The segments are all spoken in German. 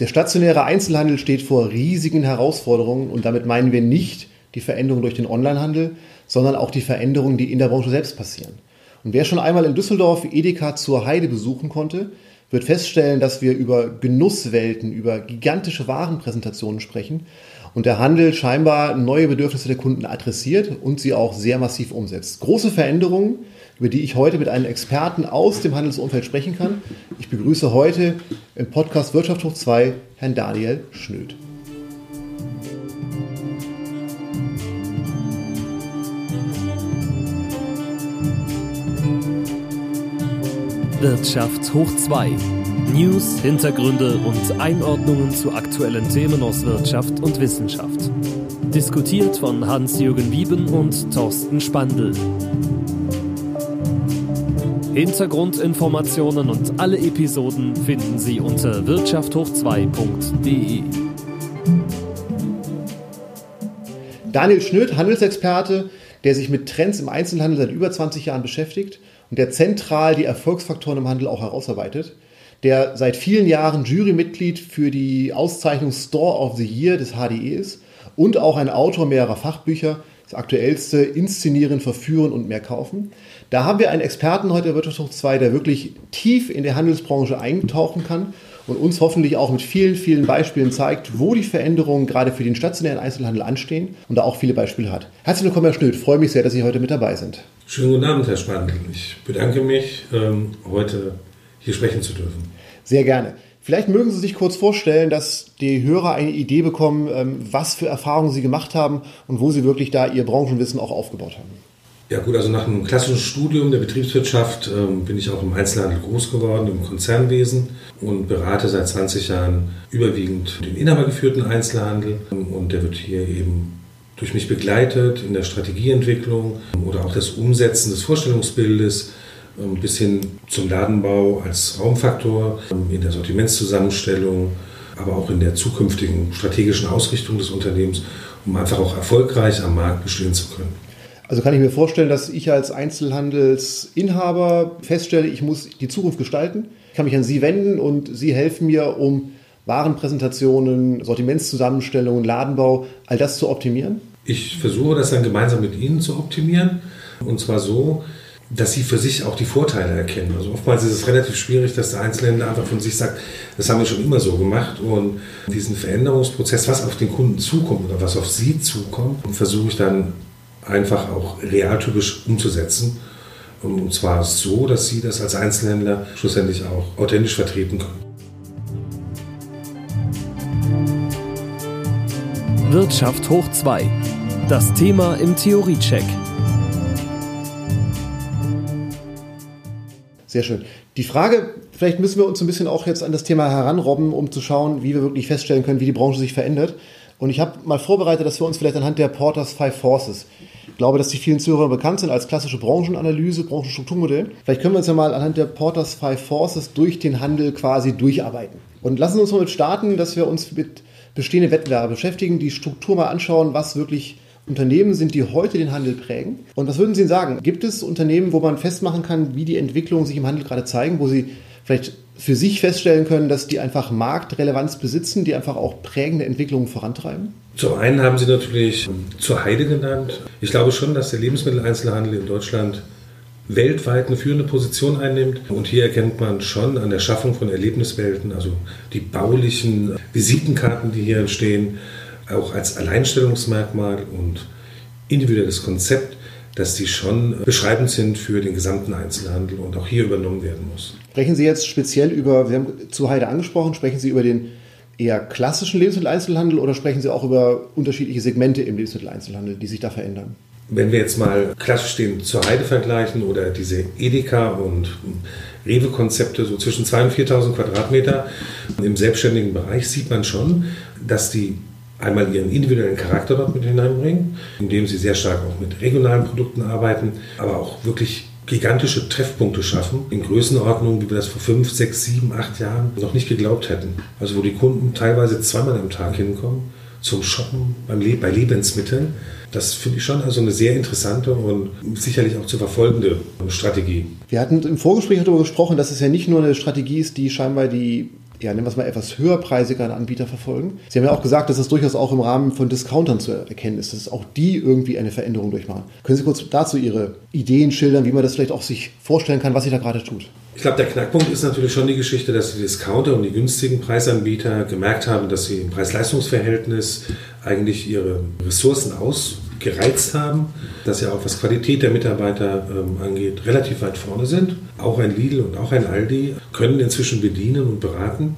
Der stationäre Einzelhandel steht vor riesigen Herausforderungen und damit meinen wir nicht die Veränderung durch den Onlinehandel, sondern auch die Veränderungen, die in der Branche selbst passieren. Und wer schon einmal in Düsseldorf Edeka zur Heide besuchen konnte, wird feststellen, dass wir über Genusswelten, über gigantische Warenpräsentationen sprechen und der Handel scheinbar neue Bedürfnisse der Kunden adressiert und sie auch sehr massiv umsetzt. Große Veränderungen, über die ich heute mit einem Experten aus dem Handelsumfeld sprechen kann. Ich begrüße heute im Podcast Wirtschaft hoch 2 Herrn Daniel Schnöd. Wirtschaft hoch 2. News, Hintergründe und Einordnungen zu aktuellen Themen aus Wirtschaft und Wissenschaft. Diskutiert von Hans-Jürgen Wieben und Thorsten Spandl. Hintergrundinformationen und alle Episoden finden Sie unter wirtschafthoch2.de. Daniel Schnöd, Handelsexperte, der sich mit Trends im Einzelhandel seit über 20 Jahren beschäftigt und der zentral die Erfolgsfaktoren im Handel auch herausarbeitet, der seit vielen Jahren Jurymitglied für die Auszeichnung Store of the Year des HDE ist und auch ein Autor mehrerer Fachbücher, das aktuellste Inszenieren, Verführen und mehr kaufen. Da haben wir einen Experten heute der Wirtschaftshoch 2, der wirklich tief in der Handelsbranche eintauchen kann und uns hoffentlich auch mit vielen, vielen Beispielen zeigt, wo die Veränderungen gerade für den stationären Einzelhandel anstehen und da auch viele Beispiele hat. Herzlich willkommen, Herr Schnöd. Ich freue mich sehr, dass Sie heute mit dabei sind. Schönen guten Abend, Herr Spandl. Ich bedanke mich, ähm, heute hier sprechen zu dürfen. Sehr gerne. Vielleicht mögen Sie sich kurz vorstellen, dass die Hörer eine Idee bekommen, ähm, was für Erfahrungen Sie gemacht haben und wo Sie wirklich da Ihr Branchenwissen auch aufgebaut haben. Ja gut, also nach einem klassischen Studium der Betriebswirtschaft ähm, bin ich auch im Einzelhandel groß geworden, im Konzernwesen und berate seit 20 Jahren überwiegend den inhabergeführten Einzelhandel und der wird hier eben durch mich begleitet in der Strategieentwicklung oder auch das Umsetzen des Vorstellungsbildes ähm, bis hin zum Ladenbau als Raumfaktor, ähm, in der Sortimentszusammenstellung, aber auch in der zukünftigen strategischen Ausrichtung des Unternehmens, um einfach auch erfolgreich am Markt bestehen zu können. Also kann ich mir vorstellen, dass ich als Einzelhandelsinhaber feststelle, ich muss die Zukunft gestalten. Ich kann mich an Sie wenden und Sie helfen mir, um Warenpräsentationen, Sortimentszusammenstellungen, Ladenbau, all das zu optimieren? Ich versuche das dann gemeinsam mit Ihnen zu optimieren. Und zwar so, dass sie für sich auch die Vorteile erkennen. Also oftmals ist es relativ schwierig, dass der Einzelhändler einfach von sich sagt, das haben wir schon immer so gemacht. Und diesen Veränderungsprozess, was auf den Kunden zukommt oder was auf sie zukommt, versuche ich dann einfach auch realtypisch umzusetzen. Und zwar so, dass sie das als Einzelhändler schlussendlich auch authentisch vertreten können. Wirtschaft hoch 2. Das Thema im Theoriecheck. Sehr schön. Die Frage, vielleicht müssen wir uns ein bisschen auch jetzt an das Thema heranrobben, um zu schauen, wie wir wirklich feststellen können, wie die Branche sich verändert. Und ich habe mal vorbereitet, dass wir uns vielleicht anhand der Porters Five Forces, ich glaube, dass die vielen Zuhörer bekannt sind als klassische Branchenanalyse, Branchenstrukturmodell. Vielleicht können wir uns ja mal anhand der Porters Five Forces durch den Handel quasi durcharbeiten. Und lassen Sie uns mal starten, dass wir uns mit bestehenden Wettbewerben beschäftigen, die Struktur mal anschauen, was wirklich Unternehmen sind, die heute den Handel prägen. Und was würden Sie sagen? Gibt es Unternehmen, wo man festmachen kann, wie die Entwicklungen sich im Handel gerade zeigen, wo Sie vielleicht für sich feststellen können, dass die einfach Marktrelevanz besitzen, die einfach auch prägende Entwicklungen vorantreiben? Zum einen haben Sie natürlich zur Heide genannt. Ich glaube schon, dass der Lebensmitteleinzelhandel in Deutschland weltweit eine führende Position einnimmt. Und hier erkennt man schon an der Schaffung von Erlebniswelten, also die baulichen Visitenkarten, die hier entstehen, auch als Alleinstellungsmerkmal und individuelles Konzept, dass die schon beschreibend sind für den gesamten Einzelhandel und auch hier übernommen werden muss. Sprechen Sie jetzt speziell über, wir haben zu Heide angesprochen, sprechen Sie über den eher klassischen Lebensmitteleinzelhandel oder sprechen Sie auch über unterschiedliche Segmente im Lebensmitteleinzelhandel, die sich da verändern? Wenn wir jetzt mal klassisch den zur Heide vergleichen oder diese Edeka und Rewe-Konzepte so zwischen 2.000 und 4.000 Quadratmeter im selbstständigen Bereich, sieht man schon, dass die einmal ihren individuellen Charakter dort mit hineinbringen, indem sie sehr stark auch mit regionalen Produkten arbeiten, aber auch wirklich gigantische Treffpunkte schaffen, in Größenordnungen, wie wir das vor fünf, sechs, sieben, acht Jahren noch nicht geglaubt hätten. Also wo die Kunden teilweise zweimal am Tag hinkommen zum Shoppen beim Le bei Lebensmitteln. Das finde ich schon also eine sehr interessante und sicherlich auch zu verfolgende Strategie. Wir hatten im Vorgespräch darüber gesprochen, dass es ja nicht nur eine Strategie ist, die scheinbar die ja, nennen wir es mal etwas höherpreisigeren Anbieter verfolgen. Sie haben ja auch gesagt, dass das durchaus auch im Rahmen von Discountern zu erkennen ist, dass auch die irgendwie eine Veränderung durchmachen. Können Sie kurz dazu Ihre Ideen schildern, wie man das vielleicht auch sich vorstellen kann, was sich da gerade tut? Ich glaube, der Knackpunkt ist natürlich schon die Geschichte, dass die Discounter und die günstigen Preisanbieter gemerkt haben, dass sie im Preis-Leistungs-Verhältnis eigentlich ihre Ressourcen ausgereizt haben, dass sie auch was Qualität der Mitarbeiter ähm, angeht, relativ weit vorne sind. Auch ein Lidl und auch ein Aldi können inzwischen bedienen und beraten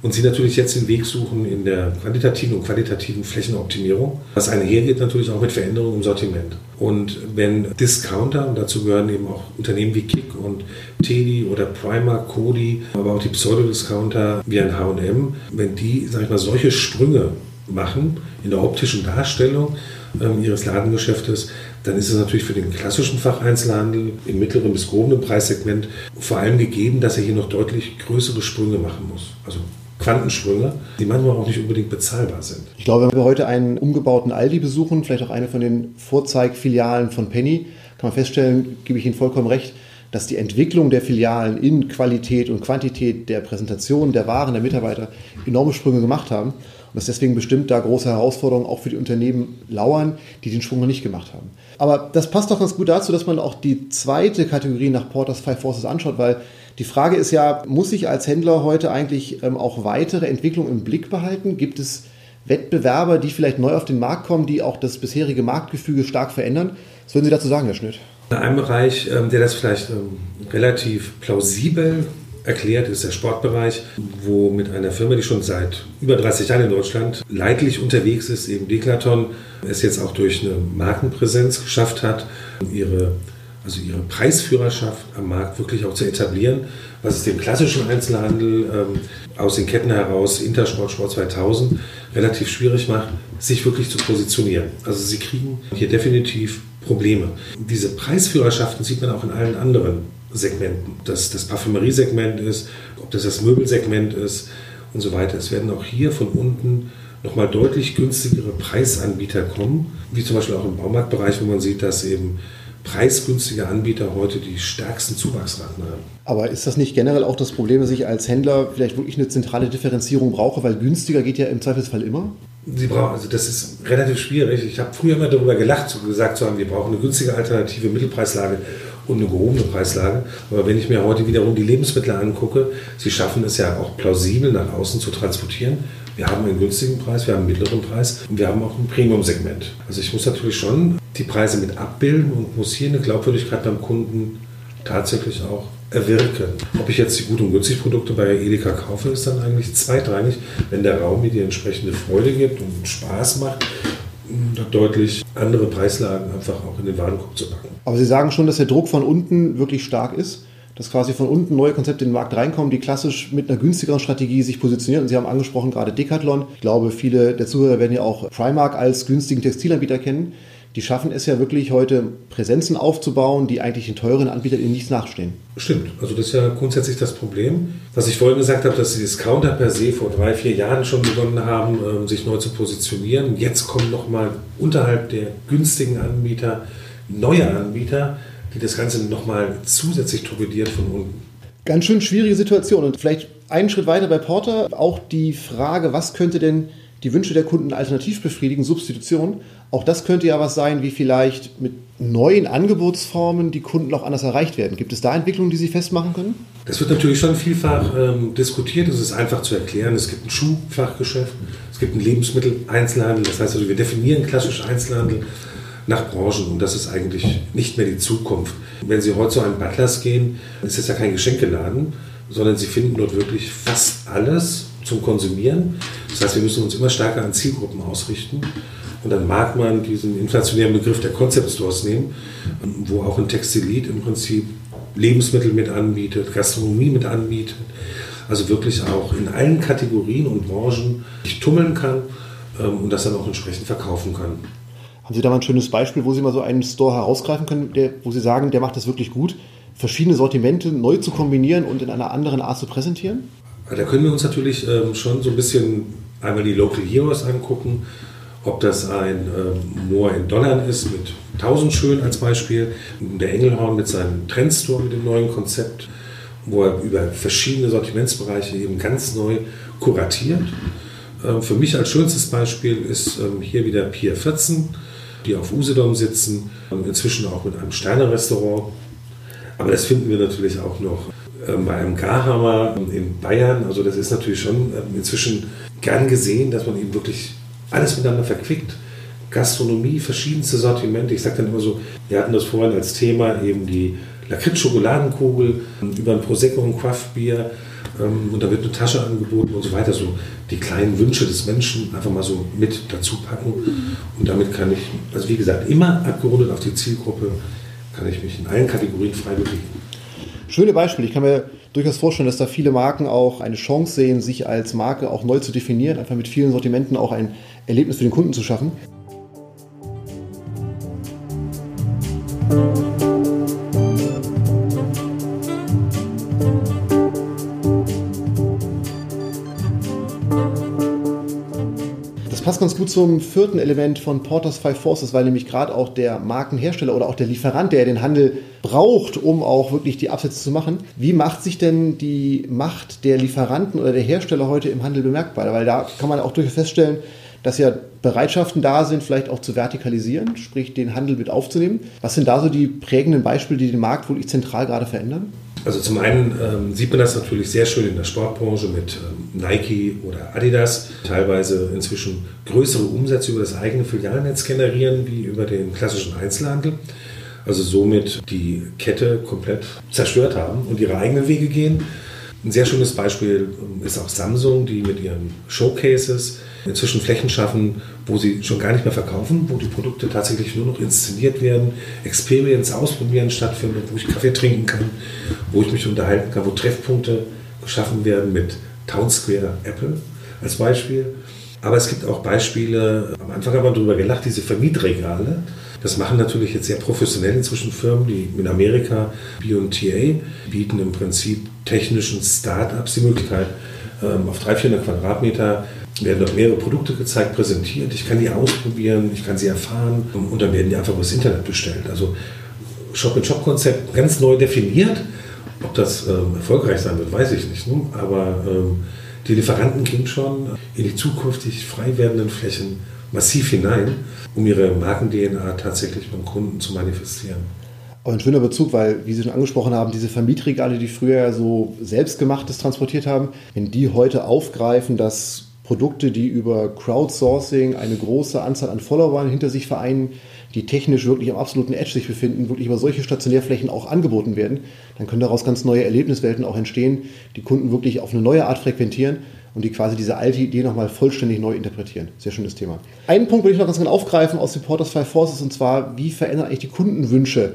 und sie natürlich jetzt den Weg suchen in der quantitativen und qualitativen Flächenoptimierung, was einhergeht natürlich auch mit Veränderungen im Sortiment. Und wenn Discounter, und dazu gehören eben auch Unternehmen wie Kick und Teddy oder Primark, Cody, aber auch die Pseudo-Discounter wie ein H&M, wenn die, sag ich mal, solche Sprünge machen in der optischen Darstellung äh, ihres Ladengeschäftes, dann ist es natürlich für den klassischen Facheinzelhandel im mittleren bis gehobenen Preissegment vor allem gegeben, dass er hier noch deutlich größere Sprünge machen muss. Also Quantensprünge, die manchmal auch nicht unbedingt bezahlbar sind. Ich glaube, wenn wir heute einen umgebauten Aldi besuchen, vielleicht auch eine von den Vorzeigfilialen von Penny, kann man feststellen, gebe ich Ihnen vollkommen recht, dass die Entwicklung der Filialen in Qualität und Quantität der Präsentation der Waren der Mitarbeiter enorme Sprünge gemacht haben dass deswegen bestimmt da große Herausforderungen auch für die Unternehmen lauern, die den Schwung noch nicht gemacht haben. Aber das passt doch ganz gut dazu, dass man auch die zweite Kategorie nach Porters Five Forces anschaut, weil die Frage ist ja, muss ich als Händler heute eigentlich ähm, auch weitere Entwicklungen im Blick behalten? Gibt es Wettbewerber, die vielleicht neu auf den Markt kommen, die auch das bisherige Marktgefüge stark verändern? Was würden Sie dazu sagen, Herr Schnitt? Ein Bereich, ähm, der das vielleicht ähm, relativ plausibel erklärt, ist der Sportbereich, wo mit einer Firma, die schon seit über 30 Jahren in Deutschland leidlich unterwegs ist, eben Declaton, es jetzt auch durch eine Markenpräsenz geschafft hat, ihre also ihre Preisführerschaft am Markt wirklich auch zu etablieren, was es dem klassischen Einzelhandel ähm, aus den Ketten heraus, Intersport, Sport 2000, relativ schwierig macht, sich wirklich zu positionieren. Also sie kriegen hier definitiv Probleme. Diese Preisführerschaften sieht man auch in allen anderen Segmenten. Dass das Parfümeriesegment ist, ob das das Möbelsegment ist und so weiter. Es werden auch hier von unten nochmal deutlich günstigere Preisanbieter kommen, wie zum Beispiel auch im Baumarktbereich, wo man sieht, dass eben preisgünstige Anbieter heute die stärksten Zuwachsraten haben. Aber ist das nicht generell auch das Problem, dass ich als Händler vielleicht wirklich eine zentrale Differenzierung brauche, weil günstiger geht ja im Zweifelsfall immer? Sie brauchen, also das ist relativ schwierig. Ich habe früher immer darüber gelacht, so gesagt zu haben, wir brauchen eine günstige alternative Mittelpreislage und eine gehobene Preislage. Aber wenn ich mir heute wiederum die Lebensmittel angucke, sie schaffen es ja auch plausibel nach außen zu transportieren. Wir haben einen günstigen Preis, wir haben einen mittleren Preis und wir haben auch ein Premium-Segment. Also ich muss natürlich schon die Preise mit abbilden und muss hier eine Glaubwürdigkeit beim Kunden tatsächlich auch erwirken. Ob ich jetzt die gut und günstig Produkte bei Edeka kaufe, ist dann eigentlich zweitrangig, wenn der Raum mir die entsprechende Freude gibt und Spaß macht, deutlich andere Preislagen einfach auch in den Warenkorb zu packen. Aber Sie sagen schon, dass der Druck von unten wirklich stark ist? dass quasi von unten neue Konzepte in den Markt reinkommen, die klassisch mit einer günstigeren Strategie sich positionieren. Und Sie haben angesprochen gerade Decathlon. Ich glaube, viele der Zuhörer werden ja auch Primark als günstigen Textilanbieter kennen die schaffen es ja wirklich heute Präsenzen aufzubauen, die eigentlich den teuren Anbietern in nichts nachstehen. Stimmt, also das ist ja grundsätzlich das Problem. Was ich vorhin gesagt habe, dass die Discounter per se vor drei, vier Jahren schon begonnen haben, ähm, sich neu zu positionieren. Jetzt kommen nochmal unterhalb der günstigen Anbieter neue Anbieter, die das Ganze nochmal zusätzlich torpediert von unten. Ganz schön schwierige Situation. Und vielleicht einen Schritt weiter bei Porter auch die Frage, was könnte denn die Wünsche der Kunden alternativ befriedigen, Substitution. Auch das könnte ja was sein, wie vielleicht mit neuen Angebotsformen die Kunden auch anders erreicht werden. Gibt es da Entwicklungen, die Sie festmachen können? Das wird natürlich schon vielfach ähm, diskutiert. Es ist einfach zu erklären. Es gibt ein Schuhfachgeschäft, es gibt einen Lebensmitteleinzelhandel. Das heißt also, wir definieren klassisch Einzelhandel nach Branchen und das ist eigentlich nicht mehr die Zukunft. Wenn Sie heute zu einem Butlers gehen, ist das ja kein Geschenkeladen, sondern Sie finden dort wirklich fast alles zum Konsumieren. Das heißt, wir müssen uns immer stärker an Zielgruppen ausrichten. Und dann mag man diesen inflationären Begriff der Concept Stores nehmen, wo auch ein Textilit im Prinzip Lebensmittel mit anbietet, Gastronomie mit anbietet. Also wirklich auch in allen Kategorien und Branchen sich tummeln kann ähm, und das dann auch entsprechend verkaufen kann. Haben Sie da mal ein schönes Beispiel, wo Sie mal so einen Store herausgreifen können, der, wo Sie sagen, der macht das wirklich gut, verschiedene Sortimente neu zu kombinieren und in einer anderen Art zu präsentieren? Da können wir uns natürlich ähm, schon so ein bisschen einmal die Local Heroes angucken, ob das ein ähm, Moor in Dollar ist mit 1000 Schön als Beispiel, der Engelhorn mit seinem Trendstore mit dem neuen Konzept wo er über verschiedene Sortimentsbereiche eben ganz neu kuratiert. Ähm, für mich als schönstes Beispiel ist ähm, hier wieder Pier 14, die auf Usedom sitzen, ähm, inzwischen auch mit einem Sterne-Restaurant. Aber das finden wir natürlich auch noch bei einem Garhammer in Bayern. Also das ist natürlich schon inzwischen gern gesehen, dass man eben wirklich alles miteinander verquickt. Gastronomie, verschiedenste Sortimente. Ich sage dann immer so, wir hatten das vorhin als Thema, eben die Lakritz-Schokoladenkugel, über ein Prosecco und Craft-Bier ähm, und da wird eine Tasche angeboten und so weiter. So die kleinen Wünsche des Menschen einfach mal so mit dazu packen. Und damit kann ich, also wie gesagt, immer abgerundet auf die Zielgruppe, kann ich mich in allen Kategorien frei bewegen. Schöne Beispiele. Ich kann mir durchaus vorstellen, dass da viele Marken auch eine Chance sehen, sich als Marke auch neu zu definieren, einfach mit vielen Sortimenten auch ein Erlebnis für den Kunden zu schaffen. Ganz gut zum vierten Element von Porters Five Forces, weil nämlich gerade auch der Markenhersteller oder auch der Lieferant, der den Handel braucht, um auch wirklich die Absätze zu machen. Wie macht sich denn die Macht der Lieferanten oder der Hersteller heute im Handel bemerkbar? Weil da kann man auch durchaus feststellen, dass ja Bereitschaften da sind, vielleicht auch zu vertikalisieren, sprich den Handel mit aufzunehmen. Was sind da so die prägenden Beispiele, die den Markt wirklich zentral gerade verändern? Also zum einen ähm, sieht man das natürlich sehr schön in der Sportbranche mit ähm, Nike oder Adidas, teilweise inzwischen größere Umsätze über das eigene Filialnetz generieren wie über den klassischen Einzelhandel. Also somit die Kette komplett zerstört haben und ihre eigenen Wege gehen. Ein sehr schönes Beispiel ähm, ist auch Samsung, die mit ihren Showcases inzwischen Flächen schaffen, wo sie schon gar nicht mehr verkaufen, wo die Produkte tatsächlich nur noch inszeniert werden, Experience ausprobieren stattfindet, wo ich Kaffee trinken kann, wo ich mich unterhalten kann, wo Treffpunkte geschaffen werden mit Town Square Apple als Beispiel. Aber es gibt auch Beispiele, am Anfang haben wir darüber gelacht, diese Vermietregale. Das machen natürlich jetzt sehr professionell inzwischen Firmen, die in Amerika, B&TA, bieten im Prinzip technischen Start-ups die Möglichkeit, ähm, auf 300, 400 Quadratmeter werden dort mehrere Produkte gezeigt, präsentiert. Ich kann die ausprobieren, ich kann sie erfahren und dann werden die einfach übers Internet bestellt. Also Shop-in-Shop-Konzept ganz neu definiert. Ob das ähm, erfolgreich sein wird, weiß ich nicht. Ne? Aber ähm, die Lieferanten gehen schon in die zukünftig frei werdenden Flächen massiv hinein, um ihre Marken-DNA tatsächlich beim Kunden zu manifestieren. Aber ein schöner Bezug, weil, wie Sie schon angesprochen haben, diese Vermietregale, die früher so selbstgemachtes transportiert haben, wenn die heute aufgreifen, dass Produkte, die über Crowdsourcing eine große Anzahl an Followern hinter sich vereinen, die technisch wirklich am absoluten Edge sich befinden, wirklich über solche Stationärflächen auch angeboten werden, dann können daraus ganz neue Erlebniswelten auch entstehen, die Kunden wirklich auf eine neue Art frequentieren und die quasi diese alte Idee nochmal vollständig neu interpretieren. Sehr schönes Thema. Einen Punkt würde ich noch ganz gerne aufgreifen aus Supporters Five Forces und zwar, wie verändern eigentlich die Kundenwünsche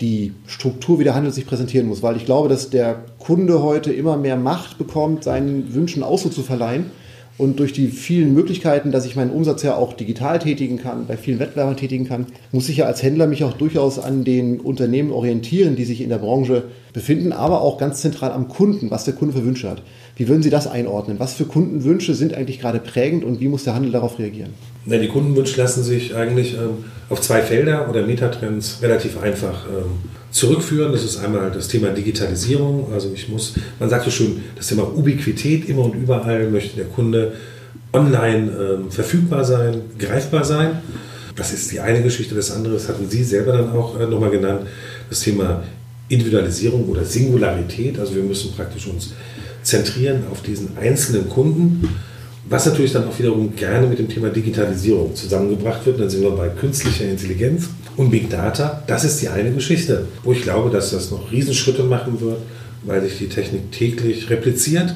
die Struktur, wie der Handel sich präsentieren muss, weil ich glaube, dass der Kunde heute immer mehr Macht bekommt, seinen Wünschen Ausdruck zu verleihen und durch die vielen Möglichkeiten, dass ich meinen Umsatz ja auch digital tätigen kann, bei vielen Wettbewerbern tätigen kann, muss ich ja als Händler mich auch durchaus an den Unternehmen orientieren, die sich in der Branche befinden, aber auch ganz zentral am Kunden, was der Kunde für Wünsche hat. Wie würden Sie das einordnen? Was für Kundenwünsche sind eigentlich gerade prägend und wie muss der Handel darauf reagieren? Na, die Kundenwünsche lassen sich eigentlich ähm, auf zwei Felder oder Metatrends relativ einfach ähm, zurückführen. Das ist einmal das Thema Digitalisierung. Also ich muss, man sagt so schön, das Thema Ubiquität, immer und überall möchte der Kunde online ähm, verfügbar sein, greifbar sein. Das ist die eine Geschichte. Das andere, das hatten Sie selber dann auch äh, nochmal genannt, das Thema Individualisierung oder Singularität. Also wir müssen praktisch uns zentrieren auf diesen einzelnen Kunden, was natürlich dann auch wiederum gerne mit dem Thema Digitalisierung zusammengebracht wird. Dann sind wir bei künstlicher Intelligenz und Big Data. Das ist die eine Geschichte, wo ich glaube, dass das noch Riesenschritte machen wird, weil sich die Technik täglich repliziert.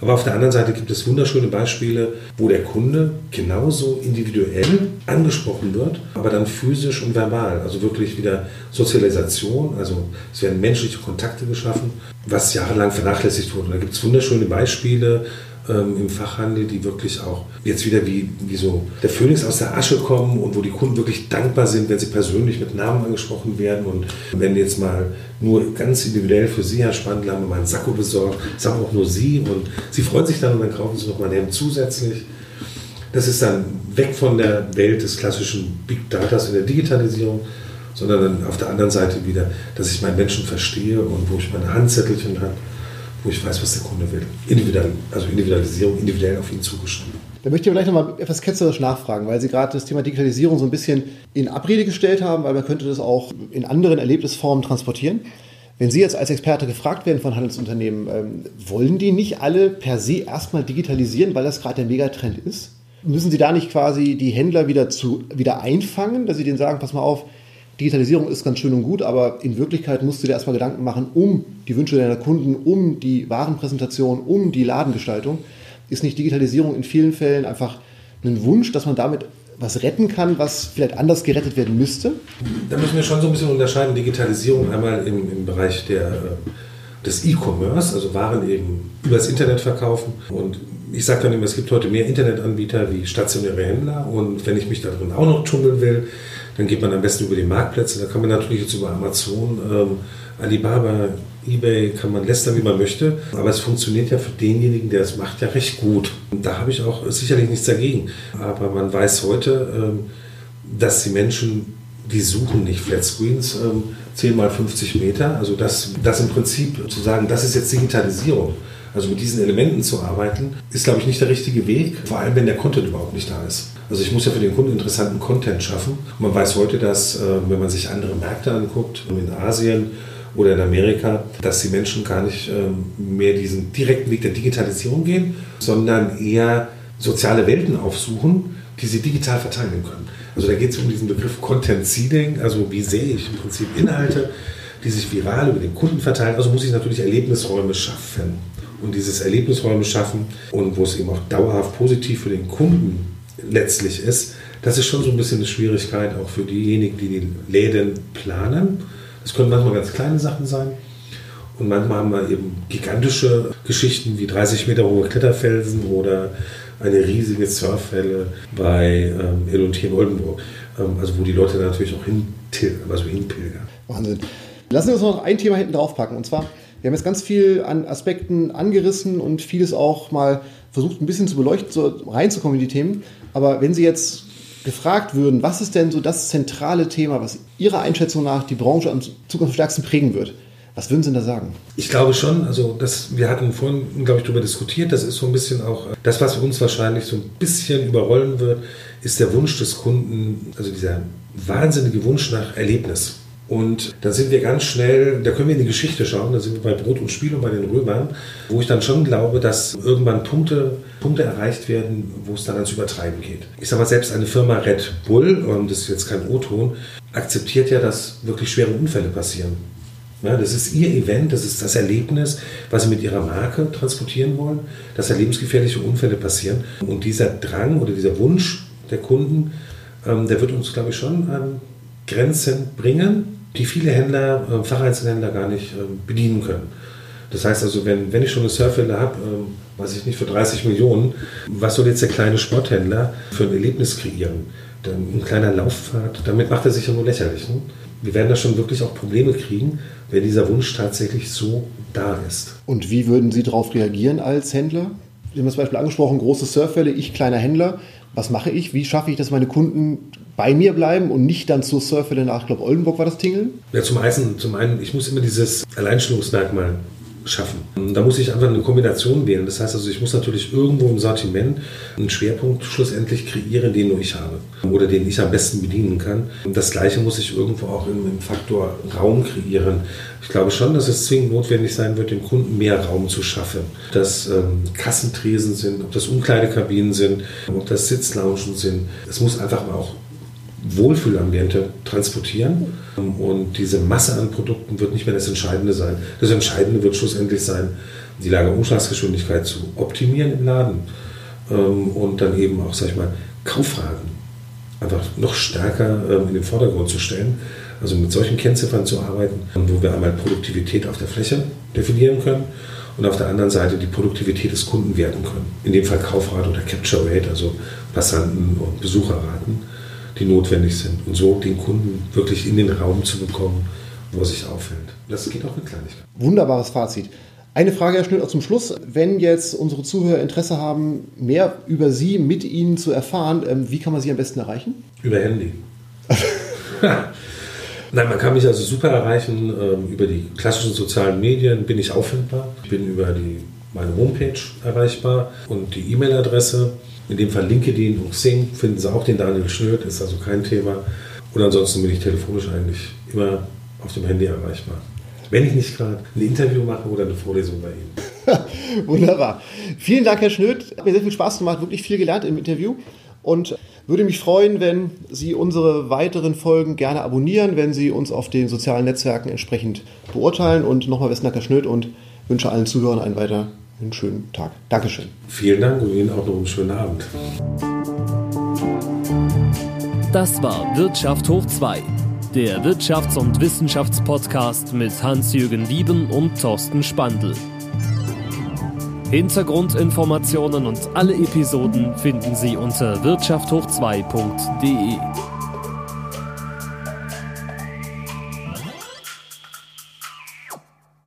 Aber auf der anderen Seite gibt es wunderschöne Beispiele, wo der Kunde genauso individuell angesprochen wird, aber dann physisch und verbal. Also wirklich wieder Sozialisation, also es werden menschliche Kontakte geschaffen, was jahrelang vernachlässigt wurde. Da gibt es wunderschöne Beispiele, ähm, im Fachhandel, die wirklich auch jetzt wieder wie, wie so der Phönix aus der Asche kommen und wo die Kunden wirklich dankbar sind, wenn sie persönlich mit Namen angesprochen werden und wenn jetzt mal nur ganz individuell für Sie, Herr Spandler, haben wir mal einen Sakko besorgt, sagen auch nur Sie und Sie freuen sich dann und dann kaufen Sie noch mal ein Hemd zusätzlich. Das ist dann weg von der Welt des klassischen Big Datas in der Digitalisierung, sondern auf der anderen Seite wieder, dass ich meinen Menschen verstehe und wo ich meine Handzettelchen habe, wo ich weiß, was der Kunde will. Individual, also Individualisierung, individuell auf ihn zugeschnitten. Da möchte ich vielleicht nochmal etwas ketzerisch nachfragen, weil Sie gerade das Thema Digitalisierung so ein bisschen in Abrede gestellt haben, weil man könnte das auch in anderen Erlebnisformen transportieren. Wenn Sie jetzt als Experte gefragt werden von Handelsunternehmen, ähm, wollen die nicht alle per se erstmal digitalisieren, weil das gerade der Megatrend ist? Müssen Sie da nicht quasi die Händler wieder, zu, wieder einfangen, dass Sie denen sagen, pass mal auf, Digitalisierung ist ganz schön und gut, aber in Wirklichkeit musst du dir erstmal Gedanken machen um die Wünsche deiner Kunden, um die Warenpräsentation, um die Ladengestaltung. Ist nicht Digitalisierung in vielen Fällen einfach ein Wunsch, dass man damit was retten kann, was vielleicht anders gerettet werden müsste? Da müssen wir schon so ein bisschen unterscheiden. Digitalisierung einmal im, im Bereich der, des E-Commerce, also Waren eben übers Internet verkaufen. Und ich sage dann immer, es gibt heute mehr Internetanbieter wie stationäre Händler. Und wenn ich mich da drin auch noch tummeln will, dann geht man am besten über die Marktplätze. Da kann man natürlich jetzt über Amazon, ähm, Alibaba, eBay, kann man lästern, wie man möchte. Aber es funktioniert ja für denjenigen, der es macht, ja recht gut. Und da habe ich auch sicherlich nichts dagegen. Aber man weiß heute, ähm, dass die Menschen, die suchen nicht Flatscreens, ähm, 10 mal 50 Meter. Also das, das im Prinzip zu sagen, das ist jetzt Digitalisierung. Also mit diesen Elementen zu arbeiten, ist, glaube ich, nicht der richtige Weg, vor allem wenn der Content überhaupt nicht da ist. Also ich muss ja für den Kunden interessanten Content schaffen. man weiß heute, dass, äh, wenn man sich andere Märkte anguckt, in Asien oder in Amerika, dass die Menschen gar nicht ähm, mehr diesen direkten Weg der Digitalisierung gehen, sondern eher soziale Welten aufsuchen, die sie digital verteilen können. Also da geht es um diesen Begriff Content Seeding, also wie sehe ich im Prinzip Inhalte, die sich viral über den Kunden verteilen. Also muss ich natürlich Erlebnisräume schaffen. Und dieses Erlebnisräume schaffen und wo es eben auch dauerhaft positiv für den Kunden letztlich ist, das ist schon so ein bisschen eine Schwierigkeit auch für diejenigen, die die Läden planen. Das können manchmal ganz kleine Sachen sein. Und manchmal haben wir eben gigantische Geschichten wie 30 Meter hohe Kletterfelsen oder eine riesige Surfwelle bei ähm, L&T in Oldenburg. Ähm, also wo die Leute natürlich auch hin, also hinpilgern. Wahnsinn. Lassen wir uns noch ein Thema hinten drauf packen. Und zwar, wir haben jetzt ganz viel an Aspekten angerissen und vieles auch mal versucht, ein bisschen zu beleuchten, so reinzukommen in die Themen. Aber wenn Sie jetzt gefragt würden, was ist denn so das zentrale Thema, was Ihrer Einschätzung nach die Branche am Zukunft am stärksten prägen wird? Was würden Sie denn da sagen? Ich glaube schon, also das, wir hatten vorhin, glaube ich, darüber diskutiert, das ist so ein bisschen auch, das, was uns wahrscheinlich so ein bisschen überrollen wird, ist der Wunsch des Kunden, also dieser wahnsinnige Wunsch nach Erlebnis. Und da sind wir ganz schnell, da können wir in die Geschichte schauen, da sind wir bei Brot und Spiel und bei den Römern, wo ich dann schon glaube, dass irgendwann Punkte, Punkte erreicht werden, wo es dann ans Übertreiben geht. Ich sage mal, selbst eine Firma Red Bull, und das ist jetzt kein O-Ton, akzeptiert ja, dass wirklich schwere Unfälle passieren. Das ist ihr Event, das ist das Erlebnis, was sie mit ihrer Marke transportieren wollen, dass da lebensgefährliche Unfälle passieren. Und dieser Drang oder dieser Wunsch der Kunden, ähm, der wird uns, glaube ich, schon an Grenzen bringen, die viele Händler, äh, Facheinzelhändler gar nicht äh, bedienen können. Das heißt also, wenn, wenn ich schon eine Surfwelle habe, äh, weiß ich nicht, für 30 Millionen, was soll jetzt der kleine Sporthändler für ein Erlebnis kreieren? Ein kleiner Lauffahrt, damit macht er sich ja nur lächerlich. Ne? Wir werden da schon wirklich auch Probleme kriegen, wenn dieser Wunsch tatsächlich so da ist. Und wie würden Sie darauf reagieren als Händler? Sie haben das Beispiel angesprochen, große Surfwelle, ich kleiner Händler. Was mache ich? Wie schaffe ich, dass meine Kunden bei mir bleiben und nicht dann zur Surfwelle nach, ich glaube, Oldenburg war das Tingeln? Ja, zum einen, zum einen, ich muss immer dieses Alleinstellungsmerkmal schaffen. Da muss ich einfach eine Kombination wählen. Das heißt also, ich muss natürlich irgendwo im Sortiment einen Schwerpunkt schlussendlich kreieren, den nur ich habe oder den ich am besten bedienen kann. Und das Gleiche muss ich irgendwo auch im, im Faktor Raum kreieren. Ich glaube schon, dass es zwingend notwendig sein wird, dem Kunden mehr Raum zu schaffen. Ob das ähm, Kassentresen sind, ob das Umkleidekabinen sind, ob das Sitzloungen sind. Es muss einfach auch Wohlfühlambiente transportieren. Und diese Masse an Produkten wird nicht mehr das Entscheidende sein. Das Entscheidende wird schlussendlich sein, die Lagerumschlagsgeschwindigkeit zu optimieren im Laden ähm, und dann eben auch, sag ich mal, Kauffragen einfach noch stärker ähm, in den Vordergrund zu stellen. Also mit solchen Kennziffern zu arbeiten, wo wir einmal Produktivität auf der Fläche definieren können und auf der anderen Seite die Produktivität des Kunden werten können. In dem Fall Kaufrate oder Capture Rate, also Passanten- und Besucherraten die notwendig sind. Und so den Kunden wirklich in den Raum zu bekommen, wo er sich aufhält. Das geht auch mit Kleinigkeiten. Wunderbares Fazit. Eine Frage, Herr Schnell, zum Schluss. Wenn jetzt unsere Zuhörer Interesse haben, mehr über Sie mit Ihnen zu erfahren, ähm, wie kann man Sie am besten erreichen? Über Handy. Nein, man kann mich also super erreichen ähm, über die klassischen sozialen Medien, bin ich auffindbar. Ich bin über die, meine Homepage erreichbar und die E-Mail-Adresse. In dem Fall LinkedIn und Xing finden Sie auch den Daniel Schnöd, ist also kein Thema. Und ansonsten bin ich telefonisch eigentlich immer auf dem Handy erreichbar. Wenn ich nicht gerade ein Interview mache oder eine Vorlesung bei Ihnen. Wunderbar. Vielen Dank, Herr Schnöd. Hat mir sehr viel Spaß gemacht, wirklich viel gelernt im Interview. Und würde mich freuen, wenn Sie unsere weiteren Folgen gerne abonnieren, wenn Sie uns auf den sozialen Netzwerken entsprechend beurteilen. Und nochmal besten Dank, Herr Schnöd, und wünsche allen Zuhörern einen weiteren schönen Tag. Dankeschön. Vielen Dank und Ihnen auch noch einen schönen Abend. Das war Wirtschaft hoch 2, der Wirtschafts- und Wissenschaftspodcast mit Hans-Jürgen Wieben und Thorsten Spandl. Hintergrundinformationen und alle Episoden finden Sie unter wirtschafthoch2.de.